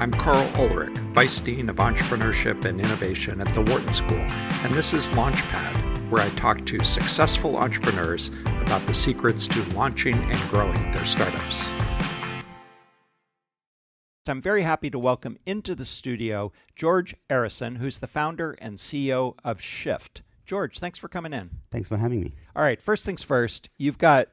I'm Karl Ulrich, Vice Dean of Entrepreneurship and Innovation at the Wharton School, and this is Launchpad, where I talk to successful entrepreneurs about the secrets to launching and growing their startups. I'm very happy to welcome into the studio George Arison, who's the founder and CEO of Shift. George, thanks for coming in. Thanks for having me. All right, first things first, you've got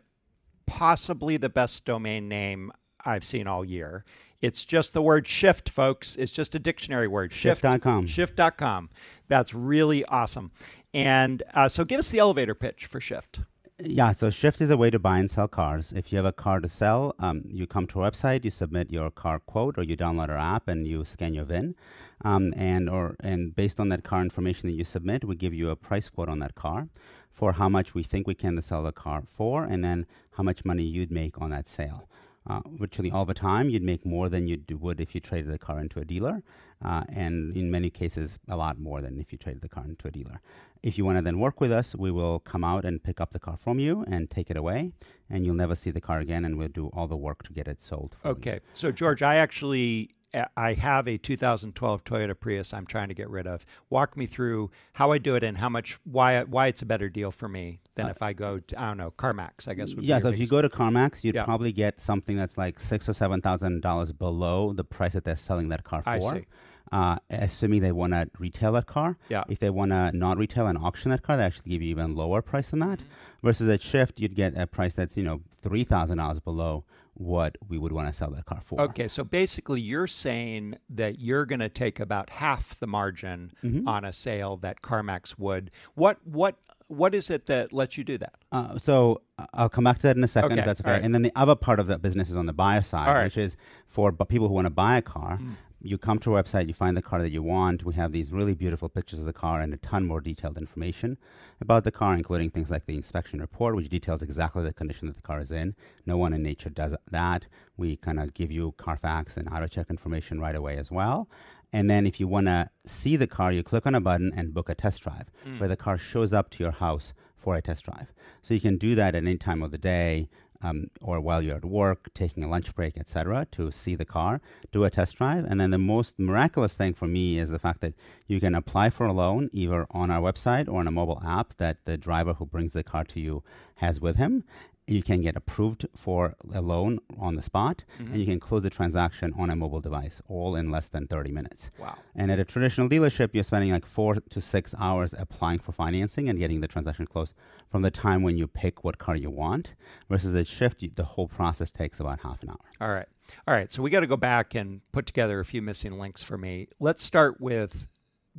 possibly the best domain name I've seen all year. It's just the word shift, folks. It's just a dictionary word. Shift. Shift.com. Shift.com. That's really awesome. And uh, so give us the elevator pitch for Shift. Yeah, so Shift is a way to buy and sell cars. If you have a car to sell, um, you come to our website, you submit your car quote, or you download our app and you scan your VIN, um, and or and based on that car information that you submit, we give you a price quote on that car for how much we think we can sell the car for, and then how much money you'd make on that sale. Uh, virtually all the time, you'd make more than you would if you traded the car into a dealer, uh, and in many cases, a lot more than if you traded the car into a dealer. If you want to then work with us, we will come out and pick up the car from you and take it away, and you'll never see the car again, and we'll do all the work to get it sold. okay, you. so George, I actually I have a 2012 Toyota Prius I'm trying to get rid of. Walk me through how I do it and how much why why it's a better deal for me than uh, if I go to I don't know CarMax. I guess would yeah. so if you go to CarMax, you'd yeah. probably get something that's like six or seven thousand dollars below the price that they're selling that car for. I see. Uh, assuming they want to retail that car. Yeah. If they want to not retail and auction that car, they actually give you even lower price than that. Mm-hmm. Versus at Shift, you'd get a price that's you know three thousand dollars below what we would want to sell that car for. Okay, so basically you're saying that you're going to take about half the margin mm-hmm. on a sale that CarMax would. What what what is it that lets you do that? Uh, so uh, I'll come back to that in a second, okay. if that's okay. Right. And then the other part of that business is on the buyer side, right. which is for people who want to buy a car. Mm you come to our website, you find the car that you want. We have these really beautiful pictures of the car and a ton more detailed information about the car, including things like the inspection report, which details exactly the condition that the car is in. No one in nature does that. We kind of give you Carfax and AutoCheck information right away as well. And then if you want to see the car, you click on a button and book a test drive, mm. where the car shows up to your house for a test drive. So you can do that at any time of the day um, or while you're at work, taking a lunch break, etc., to see the car, do a test drive. And then the most miraculous thing for me is the fact that you can apply for a loan either on our website or on a mobile app that the driver who brings the car to you has with him you can get approved for a loan on the spot mm-hmm. and you can close the transaction on a mobile device all in less than 30 minutes wow and at a traditional dealership you're spending like four to six hours applying for financing and getting the transaction closed from the time when you pick what car you want versus at shift the whole process takes about half an hour all right all right so we got to go back and put together a few missing links for me let's start with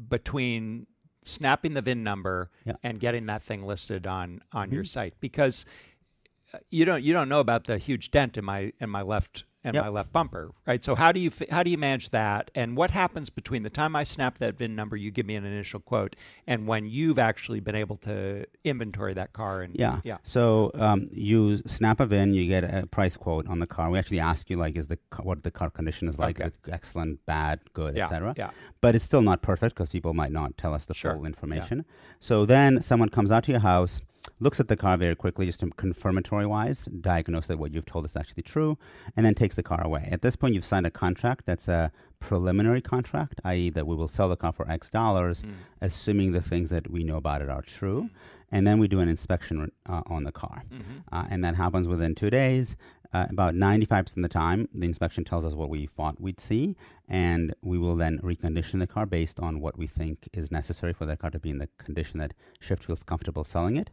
between snapping the VIN number yeah. and getting that thing listed on on mm-hmm. your site because you don't you don't know about the huge dent in my in my left in yep. my left bumper, right? So how do you how do you manage that? And what happens between the time I snap that VIN number, you give me an initial quote, and when you've actually been able to inventory that car? And yeah, yeah. So um, you snap a VIN, you get a price quote on the car. We actually ask you like, is the what the car condition is like? Okay. Is it excellent, bad, good, yeah, etc. Yeah. But it's still not perfect because people might not tell us the sure. full information. Yeah. So then someone comes out to your house looks at the car very quickly, just to confirmatory wise, diagnose that what you've told is actually true, and then takes the car away. At this point, you've signed a contract that's a preliminary contract, i.e., that we will sell the car for X dollars, mm. assuming the things that we know about it are true. And then we do an inspection uh, on the car. Mm-hmm. Uh, and that happens within two days. Uh, about 95% of the time, the inspection tells us what we thought we'd see, and we will then recondition the car based on what we think is necessary for that car to be in the condition that Shift feels comfortable selling it.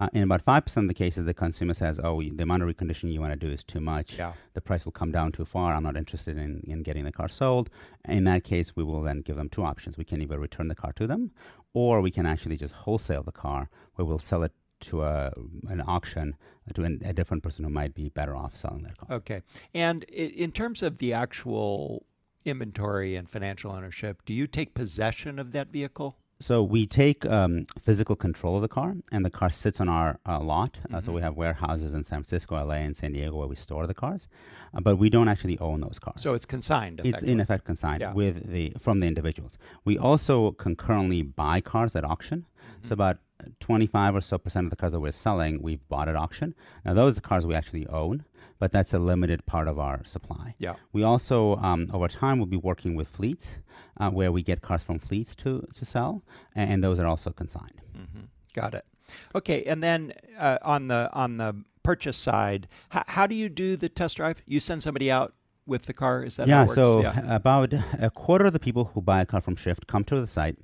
Uh, in about 5% of the cases, the consumer says, oh, the amount of reconditioning you want to do is too much. Yeah. The price will come down too far. I'm not interested in, in getting the car sold. In that case, we will then give them two options. We can either return the car to them, or we can actually just wholesale the car, where we'll sell it to a, an auction to an, a different person who might be better off selling that car. Okay. And in terms of the actual inventory and financial ownership, do you take possession of that vehicle? So we take um, physical control of the car, and the car sits on our uh, lot. Uh, mm-hmm. So we have warehouses in San Francisco, LA, and San Diego where we store the cars, uh, but we don't actually own those cars. So it's consigned. It's in effect consigned yeah. with the from the individuals. We also concurrently buy cars at auction. Mm-hmm. So about 25 or so percent of the cars that we're selling, we've bought at auction. Now, those are the cars we actually own but that's a limited part of our supply. Yeah. We also, um, over time, will be working with fleets uh, where we get cars from fleets to, to sell, and, and those are also consigned. Mm-hmm. Got it. Okay, and then uh, on the on the purchase side, h- how do you do the test drive? You send somebody out with the car? Is that yeah? So yeah. about a quarter of the people who buy a car from Shift come to the site,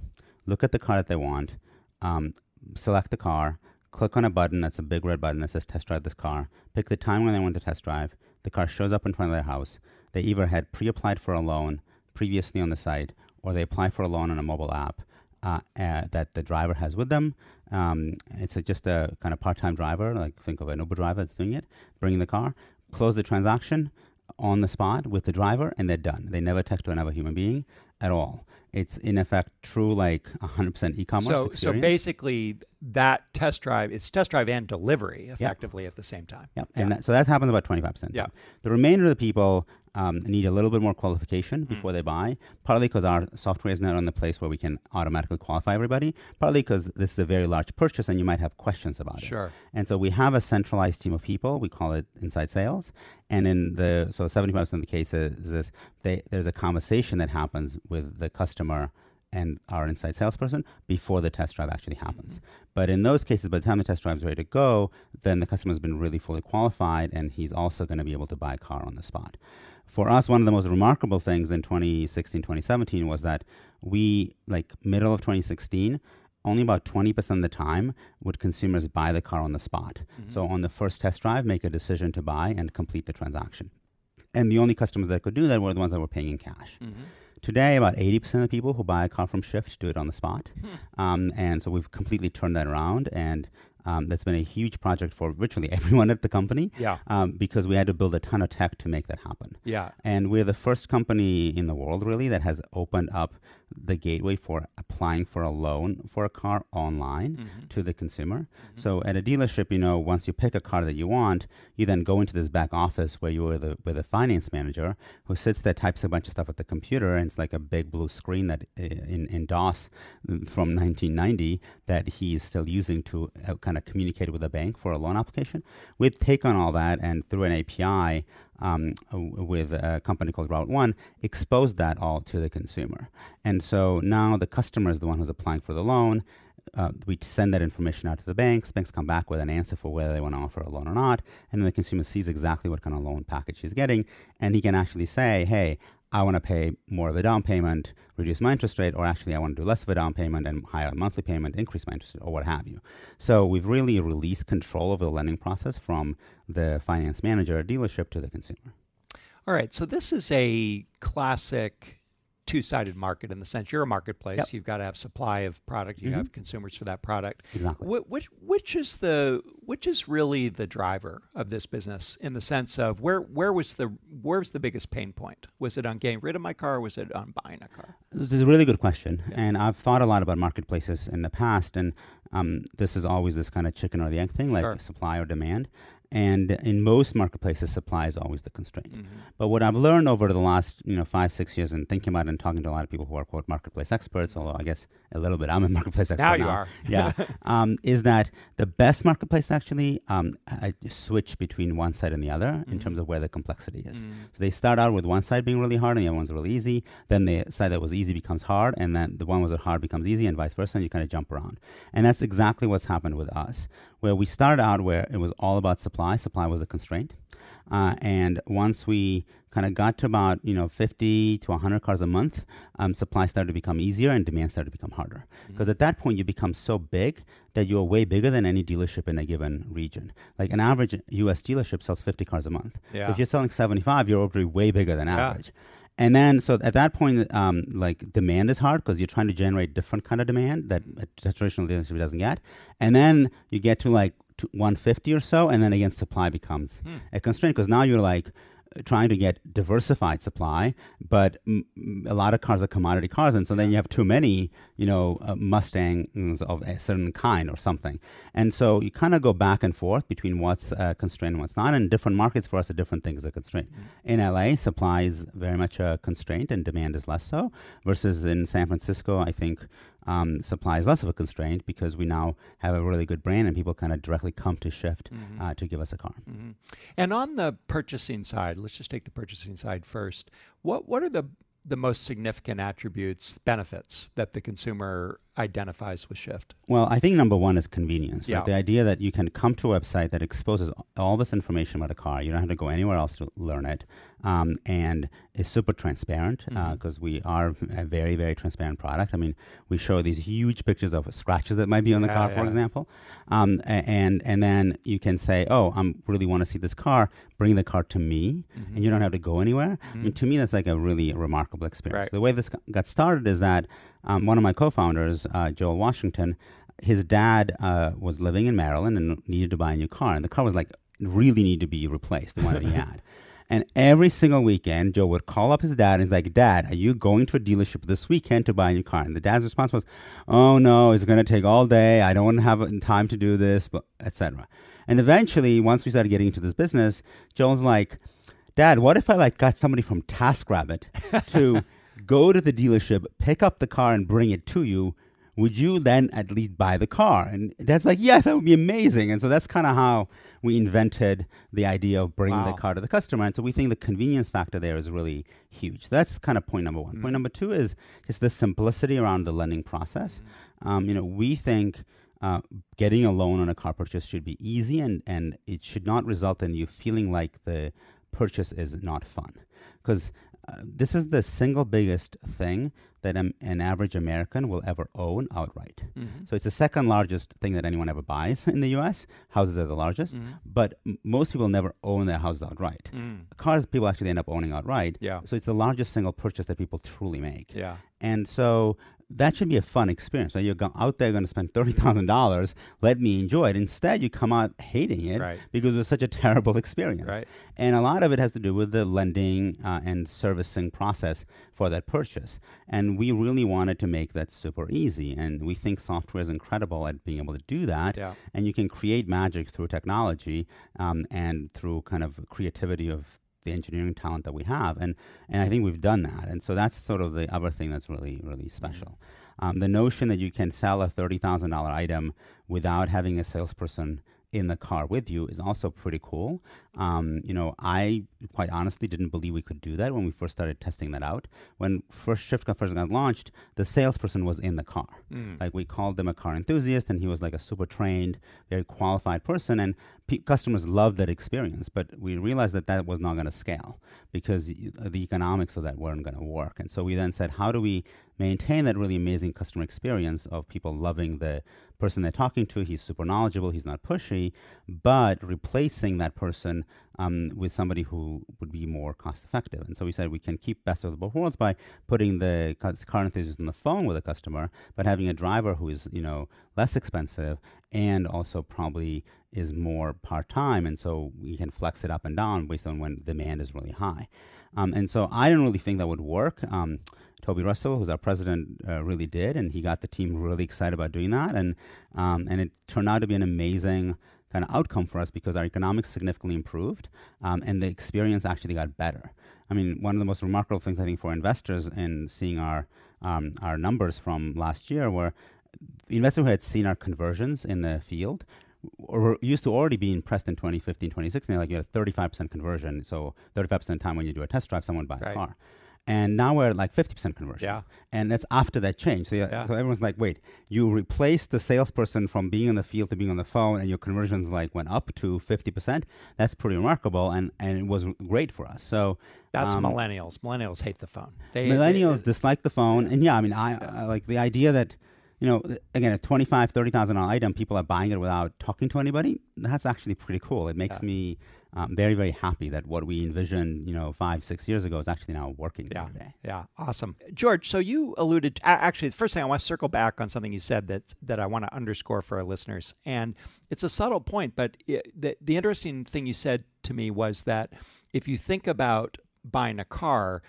look at the car that they want, um, select the car, click on a button that's a big red button that says test drive this car, pick the time when they want to test drive. The car shows up in front of their house. They either had pre-applied for a loan previously on the site, or they apply for a loan on a mobile app uh, uh, that the driver has with them. Um, it's a, just a kind of part-time driver, like think of an Uber driver that's doing it, bringing the car, close the transaction on the spot with the driver, and they're done. They never text to another human being at all. It's in effect true like 100% e-commerce. So, experience. so basically, that test drive it's test drive and delivery effectively yep. at the same time. Yep. And that, so that happens about 25%. Yeah. The remainder of the people um, need a little bit more qualification mm. before they buy, partly because our software is not on the place where we can automatically qualify everybody, partly because this is a very large purchase and you might have questions about sure. it. Sure. And so we have a centralized team of people. We call it inside sales. And in the, so 75% of the cases, this, they, there's a conversation that happens with the customer and our inside salesperson before the test drive actually happens. Mm-hmm. But in those cases, by the time the test drive is ready to go, then the customer has been really fully qualified and he's also going to be able to buy a car on the spot for us, one of the most remarkable things in 2016, 2017 was that we, like middle of 2016, only about 20% of the time would consumers buy the car on the spot. Mm-hmm. So on the first test drive, make a decision to buy and complete the transaction. And the only customers that could do that were the ones that were paying in cash. Mm-hmm. Today, about 80% of the people who buy a car from Shift do it on the spot. Hmm. Um, and so we've completely turned that around. And um, that's been a huge project for virtually everyone at the company. Yeah. Um, because we had to build a ton of tech to make that happen. Yeah. And we're the first company in the world, really, that has opened up the gateway for applying for a loan for a car online mm-hmm. to the consumer. Mm-hmm. So at a dealership, you know, once you pick a car that you want, you then go into this back office where you are the with a finance manager who sits there, types a bunch of stuff at the computer, and it's like a big blue screen that uh, in in DOS mm, from 1990 that he's still using to uh, kind of communicate with a bank for a loan application. We'd take on all that and through an API um, with a company called RouteOne, exposed that all to the consumer. And so now the customer is the one who's applying for the loan. Uh, we send that information out to the banks. Banks come back with an answer for whether they want to offer a loan or not. And then the consumer sees exactly what kind of loan package he's getting. And he can actually say, hey, I want to pay more of a down payment, reduce my interest rate, or actually I want to do less of a down payment and higher monthly payment, increase my interest rate, or what have you. So we've really released control of the lending process from the finance manager at dealership to the consumer. All right. So this is a classic two-sided market in the sense you're a marketplace. Yep. You've got to have supply of product. You mm-hmm. have consumers for that product. Exactly. Wh- which which is the which is really the driver of this business in the sense of where where was the where was the biggest pain point? Was it on getting rid of my car? or Was it on buying a car? This is a really good question, yeah. and I've thought a lot about marketplaces in the past, and um, this is always this kind of chicken or the egg thing, like sure. supply or demand. And in most marketplaces, supply is always the constraint. Mm-hmm. But what I've learned over the last, you know, five, six years and thinking about it and talking to a lot of people who are quote marketplace experts, although I guess a little bit I'm a marketplace expert. Now you are. yeah. Um, is that the best marketplace actually um, I switch between one side and the other mm-hmm. in terms of where the complexity is. Mm-hmm. So they start out with one side being really hard and the other one's really easy. Then the side that was easy becomes hard, and then the one that was hard becomes easy, and vice versa, and you kind of jump around. And that's exactly what's happened with us where we started out where it was all about supply. Supply was a constraint. Uh, and once we kind of got to about you know 50 to 100 cars a month, um, supply started to become easier and demand started to become harder. Because mm-hmm. at that point you become so big that you're way bigger than any dealership in a given region. Like an average U.S. dealership sells 50 cars a month. Yeah. If you're selling 75, you're already way bigger than average. Yeah. And then, so at that point, um, like demand is hard because you're trying to generate different kind of demand that a traditional industry doesn't get. And then you get to like 150 or so, and then again, supply becomes hmm. a constraint because now you're like, trying to get diversified supply, but m- a lot of cars are commodity cars, and so then you have too many, you know, uh, Mustangs of a certain kind or something, and so you kind of go back and forth between what's uh, constrained and what's not. And different markets for us are different things are constrained. Mm-hmm. In LA, supply is very much a constraint, and demand is less so. Versus in San Francisco, I think um, supply is less of a constraint because we now have a really good brand and people kind of directly come to Shift mm-hmm. uh, to give us a car. Mm-hmm. And on the purchasing side, let's just take the purchasing side first. What what are the the most significant attributes, benefits that the consumer identifies with Shift? Well, I think number one is convenience. Yeah. Right? The idea that you can come to a website that exposes all this information about a car. You don't have to go anywhere else to learn it, um, and is super transparent because uh, mm-hmm. uh, we are a very, very transparent product. I mean, we show these huge pictures of scratches that might be on the yeah, car, yeah. for example, um, and and then you can say, oh, I really want to see this car. Bring the car to me, mm-hmm. and you don't have to go anywhere. Mm-hmm. I mean, to me, that's like a really remarkable experience. Right. The way this got started is that um, one of my co-founders, uh, Joel Washington, his dad uh, was living in Maryland and needed to buy a new car, and the car was like really need to be replaced, the one that he had. And every single weekend, Joe would call up his dad and he's like, Dad, are you going to a dealership this weekend to buy a new car? And the dad's response was, Oh no, it's going to take all day. I don't have time to do this, but etc. And eventually, once we started getting into this business, Joel's like, Dad, what if I like got somebody from TaskRabbit to go to the dealership, pick up the car, and bring it to you, would you then at least buy the car? And that's like, yeah, that would be amazing. And so that's kind of how we invented the idea of bringing wow. the car to the customer. And so we think the convenience factor there is really huge. So that's kind of point number one. Mm-hmm. Point number two is just the simplicity around the lending process. Mm-hmm. Um, you know, we think. Uh, getting a loan on a car purchase should be easy and, and it should not result in you feeling like the purchase is not fun. Because this is the single biggest thing that an, an average American will ever own outright. Mm-hmm. So it's the second largest thing that anyone ever buys in the U.S. Houses are the largest, mm-hmm. but m- most people never own their houses outright. Mm. Cars people actually end up owning outright. Yeah. So it's the largest single purchase that people truly make. Yeah. And so that should be a fun experience. Right? You're out there going to spend thirty thousand dollars. Let me enjoy it. Instead, you come out hating it right. because it was such a terrible experience. Right. And a lot of it has to do with the lending uh, and servicing process for that purchase. And we really wanted to make that super easy. And we think software is incredible at being able to do that. Yeah. And you can create magic through technology um, and through kind of creativity of the engineering talent that we have, and and I think we've done that, and so that's sort of the other thing that's really really special. Um, the notion that you can sell a thirty thousand dollar item without having a salesperson in the car with you is also pretty cool. Um, you know, I quite honestly didn't believe we could do that when we first started testing that out. When first Shift first got launched, the salesperson was in the car. Mm. Like we called them a car enthusiast, and he was like a super trained, very qualified person, and p- customers loved that experience. But we realized that that was not going to scale because the economics of that weren't going to work. And so we then said, how do we maintain that really amazing customer experience of people loving the person they're talking to. He's super knowledgeable, he's not pushy, but replacing that person um, with somebody who would be more cost effective. And so we said we can keep best of both worlds by putting the car enthusiast on the phone with a customer, but having a driver who is you know less expensive and also probably is more part time, and so we can flex it up and down based on when demand is really high. Um, and so I didn't really think that would work. Um, Toby Russell, who's our president, uh, really did, and he got the team really excited about doing that, and um, and it turned out to be an amazing kind of outcome for us because our economics significantly improved, um, and the experience actually got better. I mean, one of the most remarkable things I think for investors in seeing our um, our numbers from last year were investors who had seen our conversions in the field or used to already be impressed in 2015, 2016. Like you had a 35% conversion, so 35% of the time when you do a test drive, someone buys right. a car and now we're at like 50% conversion. Yeah. And that's after that change. So, yeah. so everyone's like, wait, you replaced the salesperson from being in the field to being on the phone and your conversions like went up to 50%. That's pretty remarkable. And, and it was great for us. So that's um, millennials. Millennials hate the phone. They, millennials they, dislike the phone. And yeah, I mean, I, I like the idea that, you know, again, a $25,000, $30,000 item, people are buying it without talking to anybody. That's actually pretty cool. It makes yeah. me I'm very, very happy that what we envisioned, you know, five, six years ago is actually now working yeah, today. Yeah, awesome. George, so you alluded to, actually, the first thing I want to circle back on something you said that, that I want to underscore for our listeners. And it's a subtle point, but it, the, the interesting thing you said to me was that if you think about buying a car,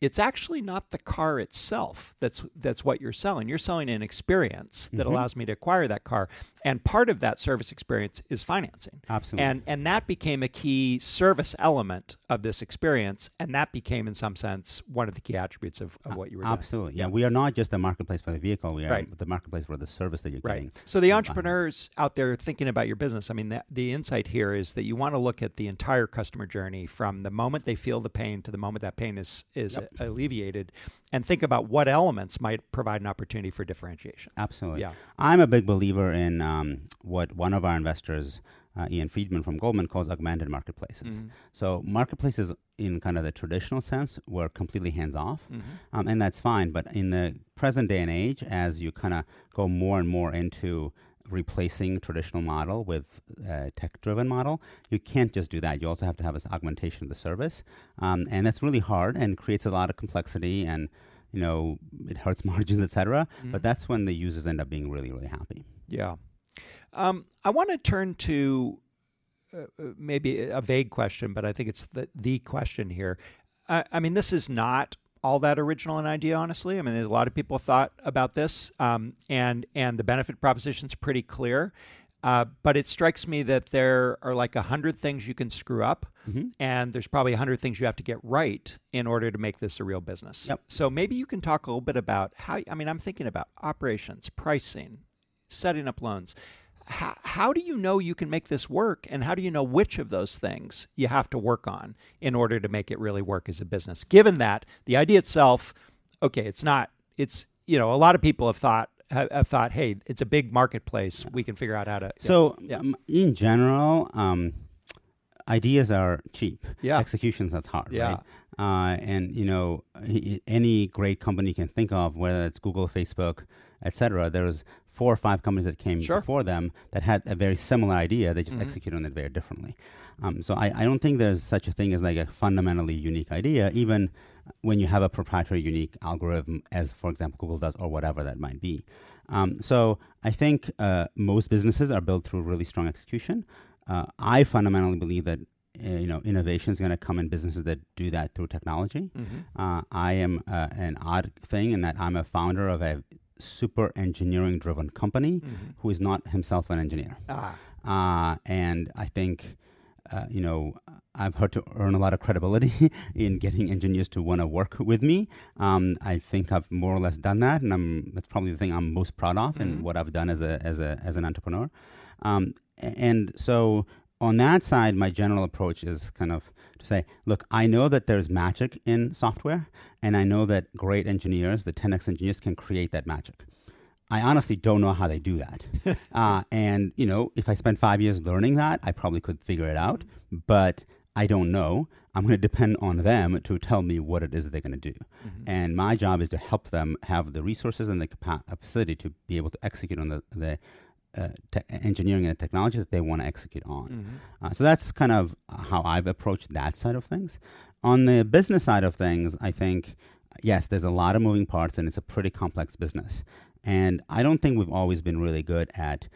it's actually not the car itself that's that's what you're selling. You're selling an experience that mm-hmm. allows me to acquire that car, and part of that service experience is financing. Absolutely, and and that became a key service element of this experience, and that became, in some sense, one of the key attributes of, of what you were doing. Absolutely, doing. yeah. We are not just a marketplace for the vehicle; we are right. the marketplace for the service that you're right. getting. So the entrepreneurs out there thinking about your business, I mean, the, the insight here is that you want to look at the entire customer journey from the moment they feel the pain to the moment that pain is is yep. Alleviated and think about what elements might provide an opportunity for differentiation. Absolutely. Yeah. I'm a big believer in um, what one of our investors, uh, Ian Friedman from Goldman, calls augmented marketplaces. Mm-hmm. So, marketplaces in kind of the traditional sense were completely hands off, mm-hmm. um, and that's fine. But in the present day and age, as you kind of go more and more into replacing traditional model with a tech-driven model. You can't just do that. You also have to have this augmentation of the service, um, and that's really hard and creates a lot of complexity and you know it hurts margins, etc. Mm-hmm. But that's when the users end up being really, really happy. Yeah. Um, I want to turn to uh, uh, maybe a vague question, but I think it's the the question here. I, I mean, this is not all that original an idea, honestly. I mean, there's a lot of people thought about this, um, and and the benefit proposition is pretty clear. Uh, but it strikes me that there are like a hundred things you can screw up, mm-hmm. and there's probably a hundred things you have to get right in order to make this a real business. Yep. So maybe you can talk a little bit about how. I mean, I'm thinking about operations, pricing, setting up loans how, how do you know you can make this work and how do you know which of those things you have to work on in order to make it really work as a business? Given that the idea itself okay it's not it's you know a lot of people have thought have, thought hey it's a big marketplace. We can figure out how to so yeah. um, in general um, ideas are cheap. Yeah. Executions that's hard yeah. right? Uh, and you know any great company can think of whether it's google facebook etc there's four or five companies that came sure. before them that had a very similar idea. They just mm-hmm. executed on it very differently. Um, so I, I don't think there's such a thing as like a fundamentally unique idea, even when you have a proprietary unique algorithm, as for example Google does, or whatever that might be. Um, so I think uh, most businesses are built through really strong execution. Uh, I fundamentally believe that uh, you know innovation is going to come in businesses that do that through technology. Mm-hmm. Uh, I am uh, an odd thing in that I'm a founder of a super engineering driven company mm-hmm. who is not himself an engineer. Ah. Uh, and I think, uh, you know, I've had to earn a lot of credibility in getting engineers to want to work with me. Um, I think I've more or less done that, and I'm, that's probably the thing I'm most proud of mm-hmm. in what I've done as a as a as an entrepreneur. Um, and so on that side, my general approach is kind of to say, look, I know that there's magic in software, and I know that great engineers, the 10x engineers, can create that magic. I honestly don't know how they do that. uh, and, you know, if I spent five years learning that, I probably could figure it out, but I don't know. I'm going to depend on them to tell me what it is that they're going to do. Mm-hmm. And my job is to help them have the resources and the capacity to be able to execute on the, the uh, te- engineering and the technology that they want to execute on. Mm-hmm. Uh, so that's kind of how I've approached that side of things. On the business side of things, I think, yes, there's a lot of moving parts and it's a pretty complex business. And I don't think we've always been really good at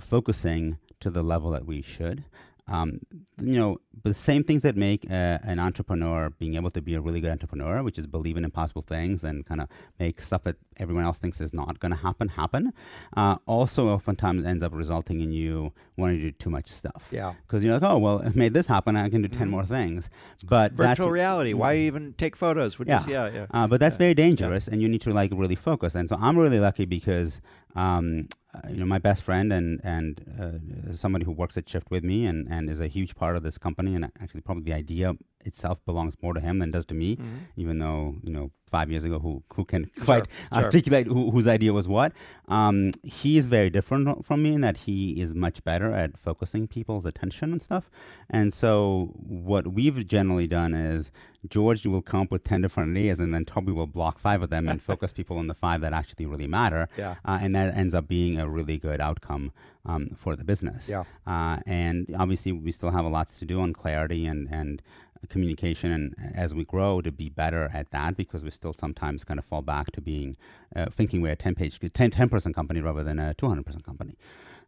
focusing to the level that we should. Um, you know, the same things that make uh, an entrepreneur being able to be a really good entrepreneur, which is believe in impossible things and kind of make stuff that everyone else thinks is not going to happen happen, uh, also oftentimes ends up resulting in you wanting to do too much stuff. Yeah. Because you're like, oh, well, I made this happen, I can do 10 mm-hmm. more things. But virtual reality, why mm-hmm. even take photos? yeah. yeah, yeah. Uh, but that's yeah. very dangerous, yeah. and you need to like really focus. And so I'm really lucky because um, uh, you know, my best friend and and uh, somebody who works at Shift with me and, and is a huge part of this company. And actually, probably the idea itself belongs more to him than does to me. Mm-hmm. Even though you know, five years ago, who who can quite sure, articulate sure. Who, whose idea was what. Um, he is very different from me in that he is much better at focusing people's attention and stuff. And so, what we've generally done is George will come up with 10 different ideas, and then Toby will block five of them and focus people on the five that actually really matter. Yeah. Uh, and that ends up being a really good outcome um, for the business. Yeah. Uh, and obviously, we still have a lot to do on clarity and, and communication and as we grow to be better at that because we still sometimes kind of fall back to being uh, thinking we're a 10 page 10, 10% company rather than a 200% company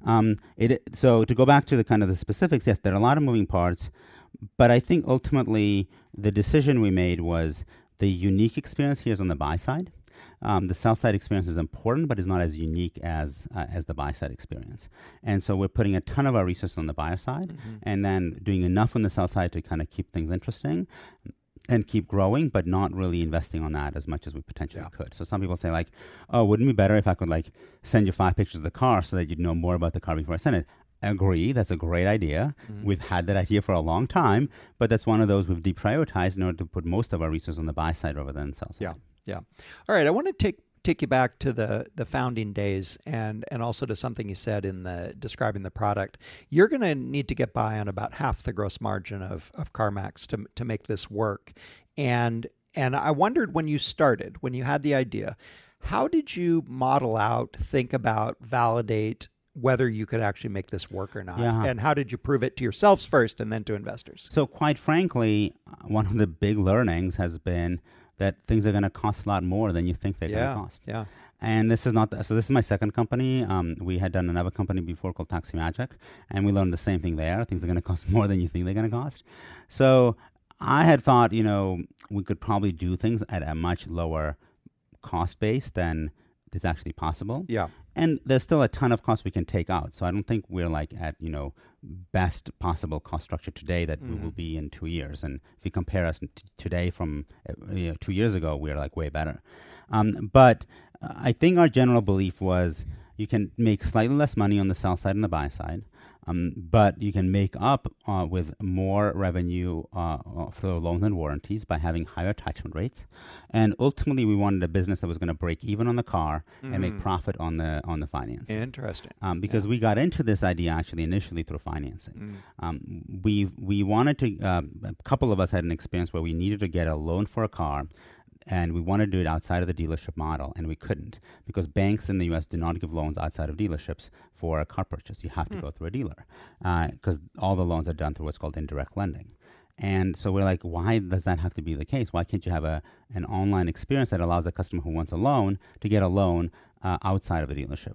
um, it so to go back to the kind of the specifics yes there are a lot of moving parts but I think ultimately the decision we made was the unique experience here is on the buy side. Um, the sell side experience is important, but it's not as unique as uh, as the buy side experience. And so we're putting a ton of our resources on the buyer side, mm-hmm. and then doing enough on the sell side to kind of keep things interesting and keep growing, but not really investing on that as much as we potentially yeah. could. So some people say like, "Oh, wouldn't it be better if I could like send you five pictures of the car so that you'd know more about the car before I send it?" I agree, that's a great idea. Mm-hmm. We've had that idea for a long time, but that's one of those we've deprioritized in order to put most of our resources on the buy side rather than sell side. Yeah, yeah. All right, I want to take take you back to the the founding days and and also to something you said in the describing the product. You're going to need to get by on about half the gross margin of of CarMax to to make this work. And and I wondered when you started, when you had the idea, how did you model out, think about, validate whether you could actually make this work or not? Yeah. And how did you prove it to yourselves first and then to investors? So, quite frankly, one of the big learnings has been that things are going to cost a lot more than you think they're yeah, going to cost. Yeah. And this is not the, so. This is my second company. Um, we had done another company before called Taxi Magic, and we learned the same thing there. Things are going to cost more than you think they're going to cost. So I had thought, you know, we could probably do things at a much lower cost base than is actually possible. Yeah. And there's still a ton of costs we can take out. So I don't think we're like at, you know, best possible cost structure today that mm-hmm. we will mm-hmm. be in two years. And if you compare us t- today from uh, you know, two years ago, we're like way better. Um, but uh, I think our general belief was you can make slightly less money on the sell side and the buy side. Um, but you can make up uh, with more revenue uh, uh, for loans and warranties by having higher attachment rates. And ultimately, we wanted a business that was going to break even on the car mm. and make mm. profit on the on the finance. Interesting. Um, because yeah. we got into this idea actually initially through financing. Mm. Um, we we wanted to. Uh, a couple of us had an experience where we needed to get a loan for a car and we wanted to do it outside of the dealership model, and we couldn't because banks in the U.S. do not give loans outside of dealerships for a car purchase. You have to mm. go through a dealer because uh, all the loans are done through what's called indirect lending. And so we're like, why does that have to be the case? Why can't you have a an online experience that allows a customer who wants a loan to get a loan uh, outside of a dealership?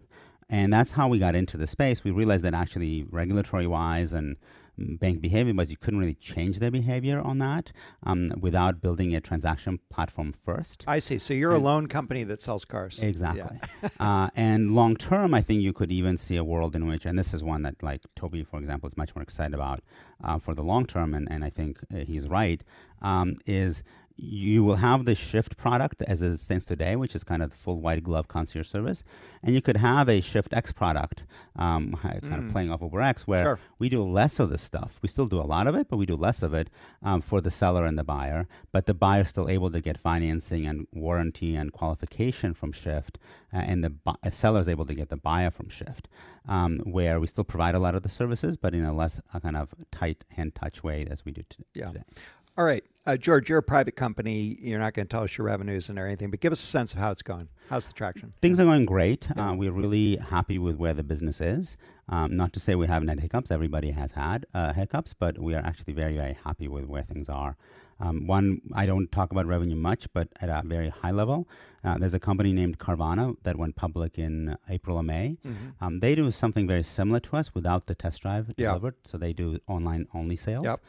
And that's how we got into the space. We realized that actually, regulatory wise and bank behavior was you couldn't really change their behavior on that um, without building a transaction platform first. I see. So you're and a loan company that sells cars. Exactly. Yeah. uh, and long term, I think you could even see a world in which, and this is one that like Toby, for example, is much more excited about uh, for the long term, and, and I think uh, he's right, um, is you will have the Shift product as it stands today, which is kind of the full white glove concierge service, and you could have a Shift X product, um, kind mm. of playing off Uber X, where sure. we do less of this stuff. We still do a lot of it, but we do less of it um, for the seller and the buyer. But the buyer is still able to get financing and warranty and qualification from Shift, uh, and the bu- seller is able to get the buyer from Shift, um, where we still provide a lot of the services, but in a less uh, kind of tight hand touch way as we do t- yeah. today. All right, uh, George, you're a private company. You're not going to tell us your revenues and everything, but give us a sense of how it's going. How's the traction? Things are going great. Uh, we're really happy with where the business is. Um, not to say we haven't had hiccups. Everybody has had uh, hiccups, but we are actually very, very happy with where things are. Um, one, I don't talk about revenue much, but at a very high level, uh, there's a company named Carvana that went public in April or May. Mm-hmm. Um, they do something very similar to us without the test drive delivered. So they do online only sales. Yep.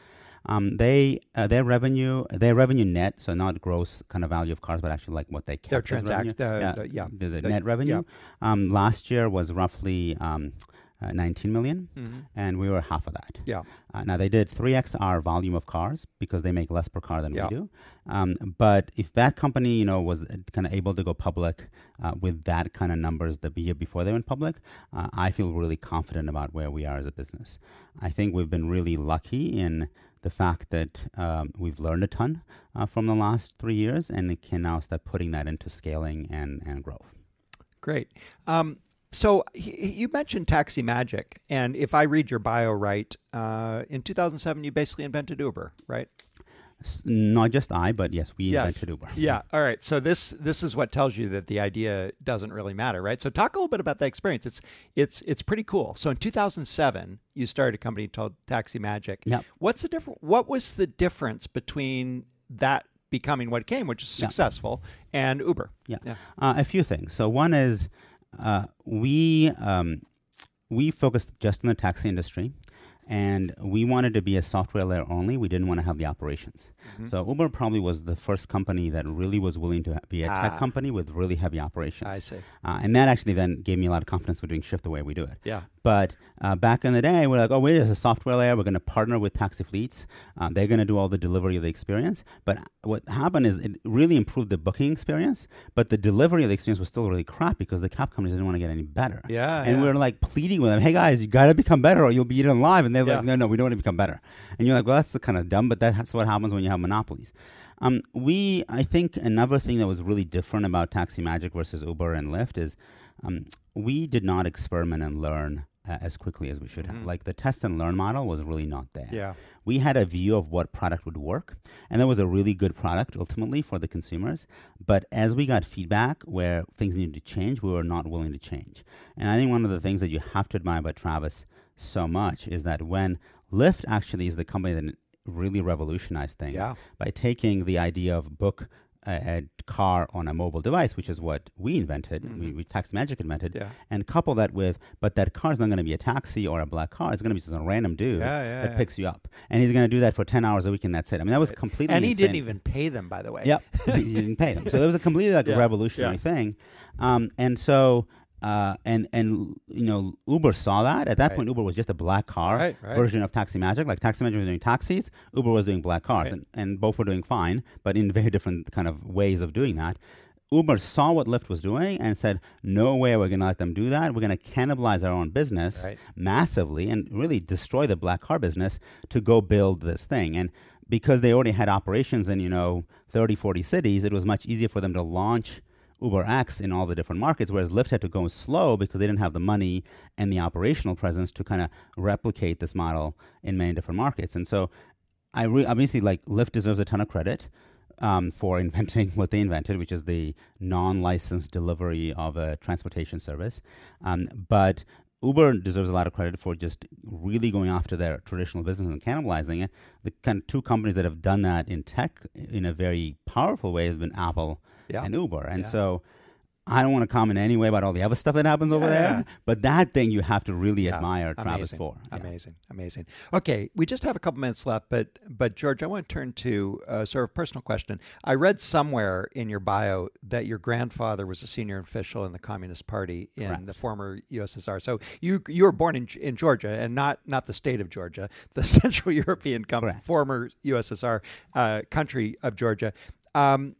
Um, they uh, their revenue their revenue net, so not gross kind of value of cars, but actually like what they capture. Their transact, the, yeah, the, yeah, the, the, net revenue. Yeah. Um, last year was roughly. Um, uh, 19 million, mm-hmm. and we were half of that. Yeah. Uh, now they did 3x our volume of cars because they make less per car than yeah. we do. Um, but if that company, you know, was kind of able to go public uh, with that kind of numbers the year before they went public, uh, I feel really confident about where we are as a business. I think we've been really lucky in the fact that um, we've learned a ton uh, from the last three years and can now start putting that into scaling and, and growth. Great. Um, so you mentioned Taxi Magic, and if I read your bio right, uh, in 2007 you basically invented Uber, right? Not just I, but yes, we yes. invented Uber. Yeah. All right. So this this is what tells you that the idea doesn't really matter, right? So talk a little bit about that experience. It's it's it's pretty cool. So in 2007, you started a company called Taxi Magic. Yeah. What's the different? What was the difference between that becoming what it came, which is successful, yeah. and Uber? Yeah. yeah. Uh, a few things. So one is uh, we um, we focused just on the taxi industry and we wanted to be a software layer only. We didn't want to have the operations. Mm-hmm. So Uber probably was the first company that really was willing to be a ah. tech company with really heavy operations. I see. Uh, and that actually then gave me a lot of confidence with doing Shift the way we do it. Yeah. But uh, back in the day, we're like, oh, wait, there's a software layer. We're going to partner with taxi fleets. Uh, they're going to do all the delivery of the experience. But what happened is it really improved the booking experience, but the delivery of the experience was still really crap because the cab companies didn't want to get any better. Yeah. And yeah. we were like pleading with them, hey guys, you got to become better or you'll be eaten alive. And they're yeah. like, no, no, we don't want to become better. And you're like, well, that's kind of dumb, but that's what happens when you have monopolies. Um, we, I think, another thing that was really different about Taxi Magic versus Uber and Lyft is um, we did not experiment and learn uh, as quickly as we should have. Mm-hmm. Like the test and learn model was really not there. Yeah. We had a view of what product would work, and that was a really good product ultimately for the consumers. But as we got feedback where things needed to change, we were not willing to change. And I think one of the things that you have to admire about Travis so much is that when Lyft actually is the company that really revolutionized things yeah. by taking the idea of book a, a, car on a mobile device, which is what we invented, mm-hmm. we, we Taxi Magic invented, yeah. and couple that with, but that car is not going to be a taxi or a black car. It's going to be some random dude yeah, yeah, that picks you up, and he's going to do that for ten hours a week, and that's it. I mean, that was completely. And he insane. didn't even pay them, by the way. Yep, he didn't pay them. So it was a completely like revolutionary thing, um, and so uh, and and you know Uber saw that at that right. point Uber was just a black car right, right. version of Taxi Magic. Like Taxi Magic was doing taxis, Uber was doing black cars, and, and both were doing fine, but in very different kind of ways of doing that. Uber saw what Lyft was doing and said, "No way, we're going to let them do that. We're going to cannibalize our own business massively and really destroy the black car business to go build this thing." And because they already had operations in you know 30, 40 cities, it was much easier for them to launch Uber X in all the different markets, whereas Lyft had to go slow because they didn't have the money and the operational presence to kind of replicate this model in many different markets. And so, I re- obviously like Lyft deserves a ton of credit. Um, for inventing what they invented, which is the non-licensed delivery of a transportation service. Um, but Uber deserves a lot of credit for just really going after their traditional business and cannibalizing it. The kind of two companies that have done that in tech in a very powerful way have been Apple yeah. and Uber. And yeah. so I don't want to comment anyway about all the other stuff that happens over there, yeah. but that thing you have to really yeah. admire Travis for. Yeah. Amazing, amazing. Okay, we just have a couple minutes left, but but George, I want to turn to a sort of personal question. I read somewhere in your bio that your grandfather was a senior official in the Communist Party in Correct. the former USSR. So you you were born in in Georgia and not not the state of Georgia, the Central European com- former USSR uh, country of Georgia. Um,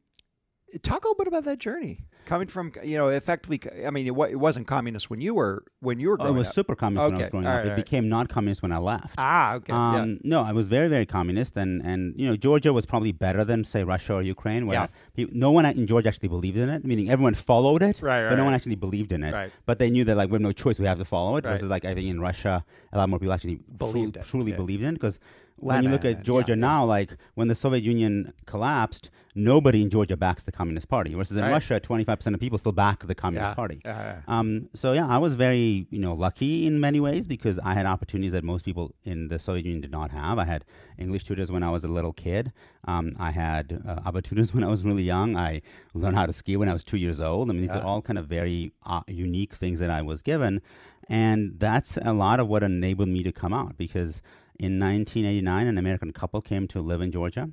talk a little bit about that journey coming from you know effectively i mean it, it wasn't communist when you were when you were growing oh, it was up. super communist okay. when i was growing all up right, it right. became not communist when i left ah okay um, yeah. no i was very very communist and and you know georgia was probably better than say russia or ukraine where yeah. people, no one in georgia actually believed in it meaning everyone followed it right, right but no one actually believed in it right. but they knew that like we have no choice we have to follow it right. versus like i think in russia a lot more people actually believed tru- truly yeah. believed in it because when you look at Georgia yeah, now, like when the Soviet Union collapsed, nobody in Georgia backs the Communist Party. Versus in right. Russia, twenty five percent of people still back the Communist yeah. Party. Yeah, um, so yeah, I was very you know lucky in many ways because I had opportunities that most people in the Soviet Union did not have. I had English tutors when I was a little kid. Um, I had uh, opportunities when I was really young. I learned how to ski when I was two years old. I mean, these are all kind of very uh, unique things that I was given. And that's a lot of what enabled me to come out because in 1989, an American couple came to live in Georgia.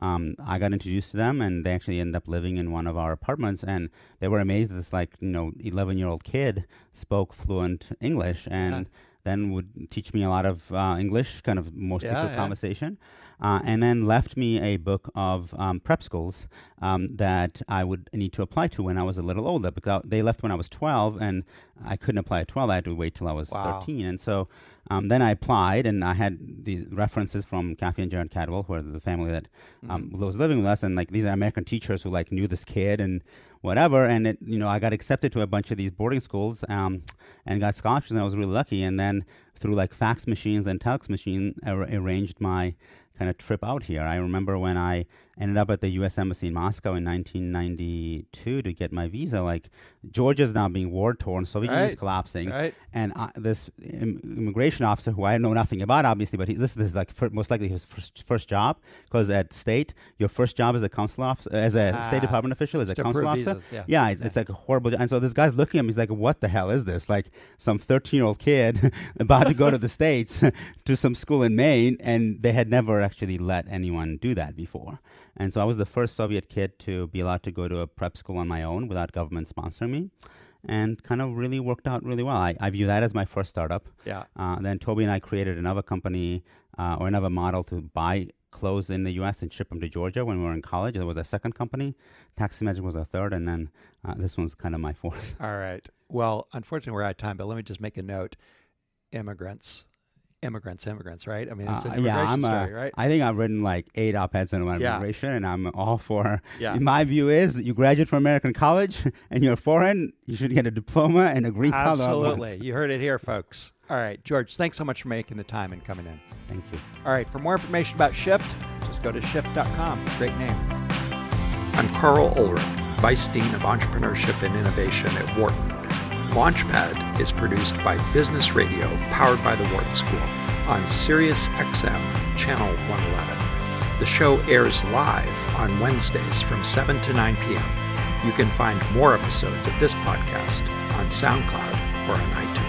Um, I got introduced to them, and they actually ended up living in one of our apartments. And they were amazed that this, like, you know, 11 year old kid spoke fluent English and uh-huh. then would teach me a lot of uh, English, kind of mostly yeah, through yeah. conversation uh, and then left me a book of um, prep schools um, that I would need to apply to when I was a little older because they left when I was 12 and I couldn't apply at 12. I had to wait till I was wow. 13. And so um, then I applied and I had these references from Kathy and Jared Cadwell, who are the family that um, mm-hmm. was living with us. And like these are American teachers who like knew this kid and whatever. And it, you know, I got accepted to a bunch of these boarding schools um, and got scholarships and I was really lucky. And then through like fax machines and telex machine, ar- arranged my kind of trip out here. I remember when I ended up at the U.S. Embassy in Moscow in 1992 to get my visa. Like Georgia's now being war torn, Soviet Union is collapsing, right. and I, this Im- immigration officer who I know nothing about, obviously, but he, this, this is like most likely his first, first job because at state, your first job as a consular officer, as a ah, State Department official, as a consular officer, visas, yeah, yeah, it's, yeah. it's, like a horrible. And so this guy's looking at me, he's like, "What the hell is this? Like some 13 year old kid about to go to the states to some school in Maine, and they had never actually let anyone do that before." And so I was the first Soviet kid to be allowed to go to a prep school on my own without government sponsoring me. And kind of really worked out really well. I, I view that as my first startup. Yeah. Uh, then Toby and I created another company uh, or another model to buy clothes in the U.S. and ship them to Georgia when we were in college. There was a second company. Taxi Magic was a third, and then uh, this one's kind of my fourth. All right. Well, unfortunately, we're out of time, but let me just make a note. Immigrants immigrants, immigrants, right? I mean, it's an uh, immigration yeah, I'm story, a, right? I think I've written like eight op-eds on yeah. immigration, and I'm all for. Yeah. My view is, you graduate from American college and you're a foreign, you should get a diploma and a green card. Absolutely, you heard it here, folks. All right, George, thanks so much for making the time and coming in. Thank you. All right, for more information about Shift, just go to shift.com. Great name. I'm Karl Ulrich, Vice Dean of Entrepreneurship and Innovation at Wharton. Launchpad is produced by Business Radio, powered by the Wharton School, on Sirius XM Channel 111. The show airs live on Wednesdays from 7 to 9 p.m. You can find more episodes of this podcast on SoundCloud or on iTunes.